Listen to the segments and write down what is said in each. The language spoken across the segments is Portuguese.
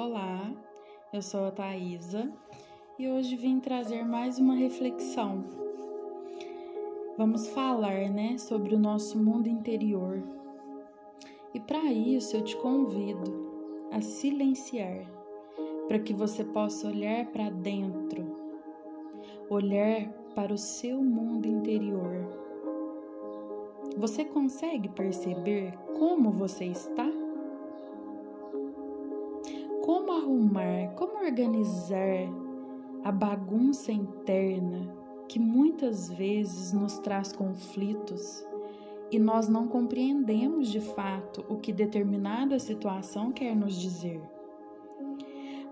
Olá, eu sou a Thaisa e hoje vim trazer mais uma reflexão. Vamos falar, né, sobre o nosso mundo interior. E para isso eu te convido a silenciar, para que você possa olhar para dentro, olhar para o seu mundo interior. Você consegue perceber como você está? Como arrumar, como organizar a bagunça interna que muitas vezes nos traz conflitos e nós não compreendemos de fato o que determinada situação quer nos dizer.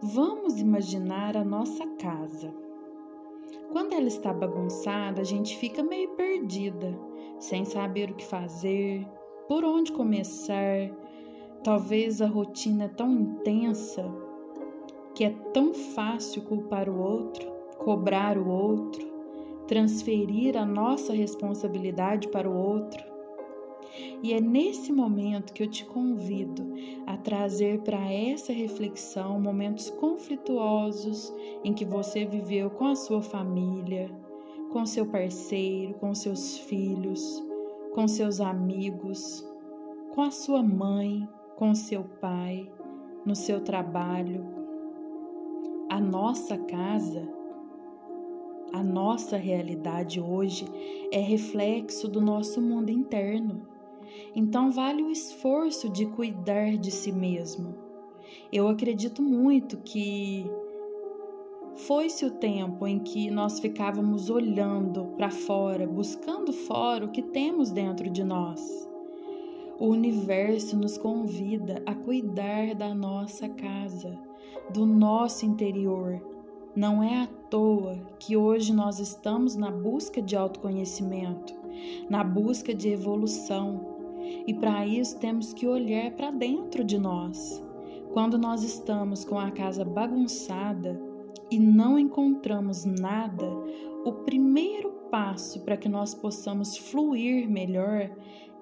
Vamos imaginar a nossa casa. Quando ela está bagunçada, a gente fica meio perdida, sem saber o que fazer, por onde começar, Talvez a rotina é tão intensa que é tão fácil culpar o outro, cobrar o outro, transferir a nossa responsabilidade para o outro. E é nesse momento que eu te convido a trazer para essa reflexão momentos conflituosos em que você viveu com a sua família, com seu parceiro, com seus filhos, com seus amigos, com a sua mãe, com seu pai, no seu trabalho. A nossa casa, a nossa realidade hoje é reflexo do nosso mundo interno. Então, vale o esforço de cuidar de si mesmo. Eu acredito muito que foi-se o tempo em que nós ficávamos olhando para fora, buscando fora o que temos dentro de nós. O universo nos convida a cuidar da nossa casa, do nosso interior. Não é à toa que hoje nós estamos na busca de autoconhecimento, na busca de evolução. E para isso temos que olhar para dentro de nós. Quando nós estamos com a casa bagunçada e não encontramos nada, o primeiro passo para que nós possamos fluir melhor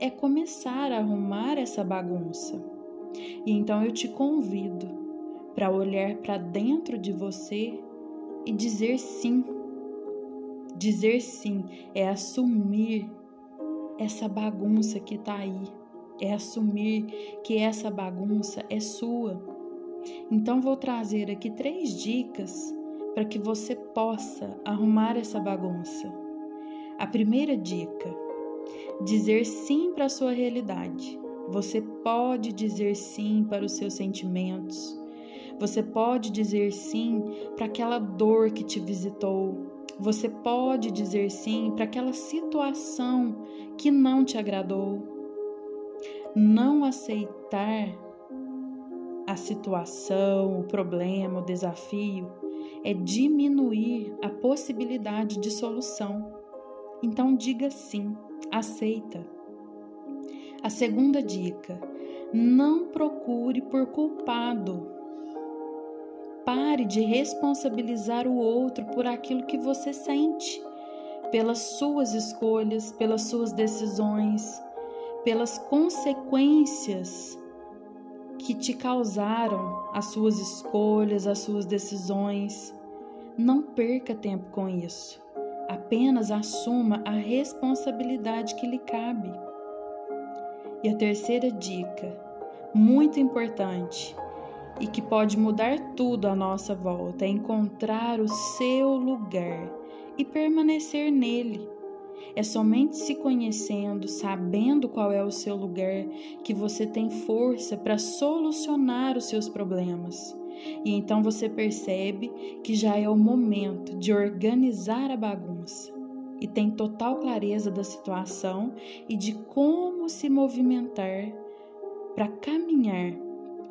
é começar a arrumar essa bagunça. E então eu te convido para olhar para dentro de você e dizer sim. Dizer sim é assumir essa bagunça que está aí, é assumir que essa bagunça é sua. Então vou trazer aqui três dicas para que você possa arrumar essa bagunça. A primeira dica: dizer sim para a sua realidade. Você pode dizer sim para os seus sentimentos. Você pode dizer sim para aquela dor que te visitou. Você pode dizer sim para aquela situação que não te agradou. Não aceitar a situação, o problema, o desafio é diminuir a possibilidade de solução. Então diga sim, aceita. A segunda dica: não procure por culpado. Pare de responsabilizar o outro por aquilo que você sente, pelas suas escolhas, pelas suas decisões, pelas consequências que te causaram as suas escolhas, as suas decisões. Não perca tempo com isso. Apenas assuma a responsabilidade que lhe cabe. E a terceira dica, muito importante e que pode mudar tudo à nossa volta, é encontrar o seu lugar e permanecer nele. É somente se conhecendo, sabendo qual é o seu lugar, que você tem força para solucionar os seus problemas. E então você percebe que já é o momento de organizar a bagunça e tem total clareza da situação e de como se movimentar para caminhar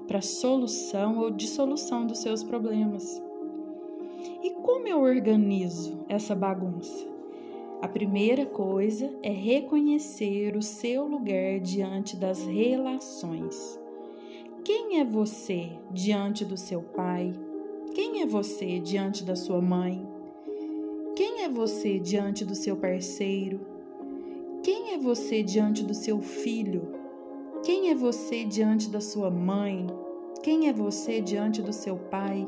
para a solução ou dissolução dos seus problemas. E como eu organizo essa bagunça? A primeira coisa é reconhecer o seu lugar diante das relações. Quem é você diante do seu pai? Quem é você diante da sua mãe? Quem é você diante do seu parceiro? Quem é você diante do seu filho? Quem é você diante da sua mãe? Quem é você diante do seu pai?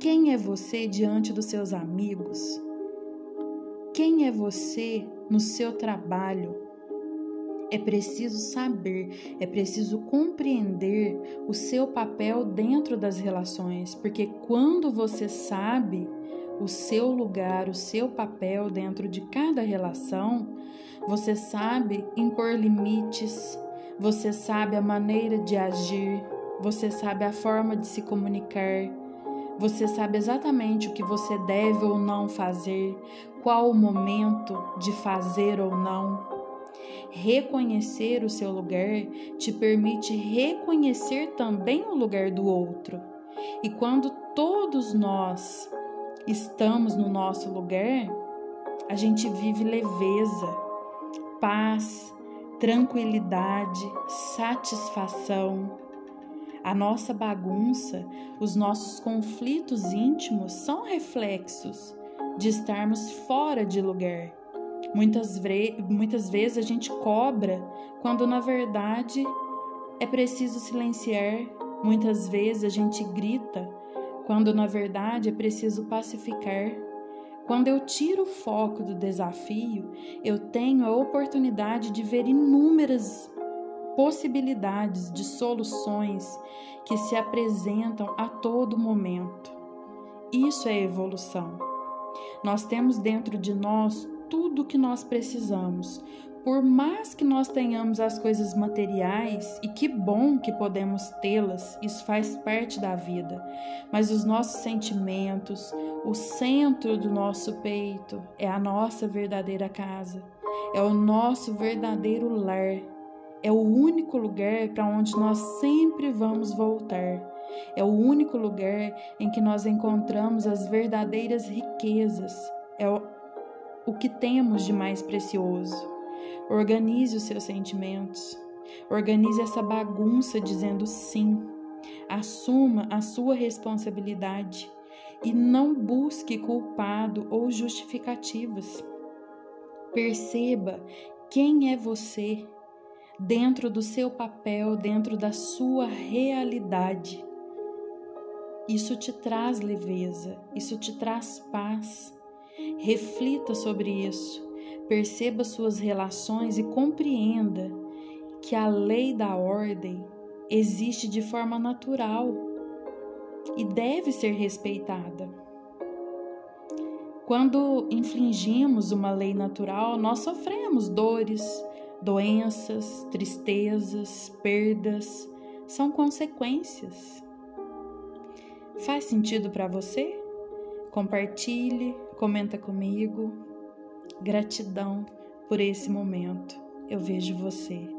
Quem é você diante dos seus amigos? Quem é você no seu trabalho? É preciso saber, é preciso compreender o seu papel dentro das relações, porque quando você sabe o seu lugar, o seu papel dentro de cada relação, você sabe impor limites, você sabe a maneira de agir, você sabe a forma de se comunicar, você sabe exatamente o que você deve ou não fazer, qual o momento de fazer ou não. Reconhecer o seu lugar te permite reconhecer também o lugar do outro. E quando todos nós estamos no nosso lugar, a gente vive leveza, paz, tranquilidade, satisfação. A nossa bagunça, os nossos conflitos íntimos são reflexos de estarmos fora de lugar. Muitas, muitas vezes a gente cobra quando na verdade é preciso silenciar. Muitas vezes a gente grita quando na verdade é preciso pacificar. Quando eu tiro o foco do desafio, eu tenho a oportunidade de ver inúmeras possibilidades de soluções que se apresentam a todo momento. Isso é evolução. Nós temos dentro de nós tudo o que nós precisamos, por mais que nós tenhamos as coisas materiais, e que bom que podemos tê-las, isso faz parte da vida, mas os nossos sentimentos, o centro do nosso peito, é a nossa verdadeira casa, é o nosso verdadeiro lar, é o único lugar para onde nós sempre vamos voltar. É o único lugar em que nós encontramos as verdadeiras riquezas. É o, o que temos de mais precioso. Organize os seus sentimentos. Organize essa bagunça dizendo sim. Assuma a sua responsabilidade e não busque culpado ou justificativas. Perceba quem é você dentro do seu papel, dentro da sua realidade. Isso te traz leveza, isso te traz paz. Reflita sobre isso perceba suas relações e compreenda que a lei da ordem existe de forma natural e deve ser respeitada. Quando infringimos uma lei natural, nós sofremos dores, doenças, tristezas, perdas, são consequências. Faz sentido para você? Compartilhe, comenta comigo. Gratidão por esse momento. Eu vejo você.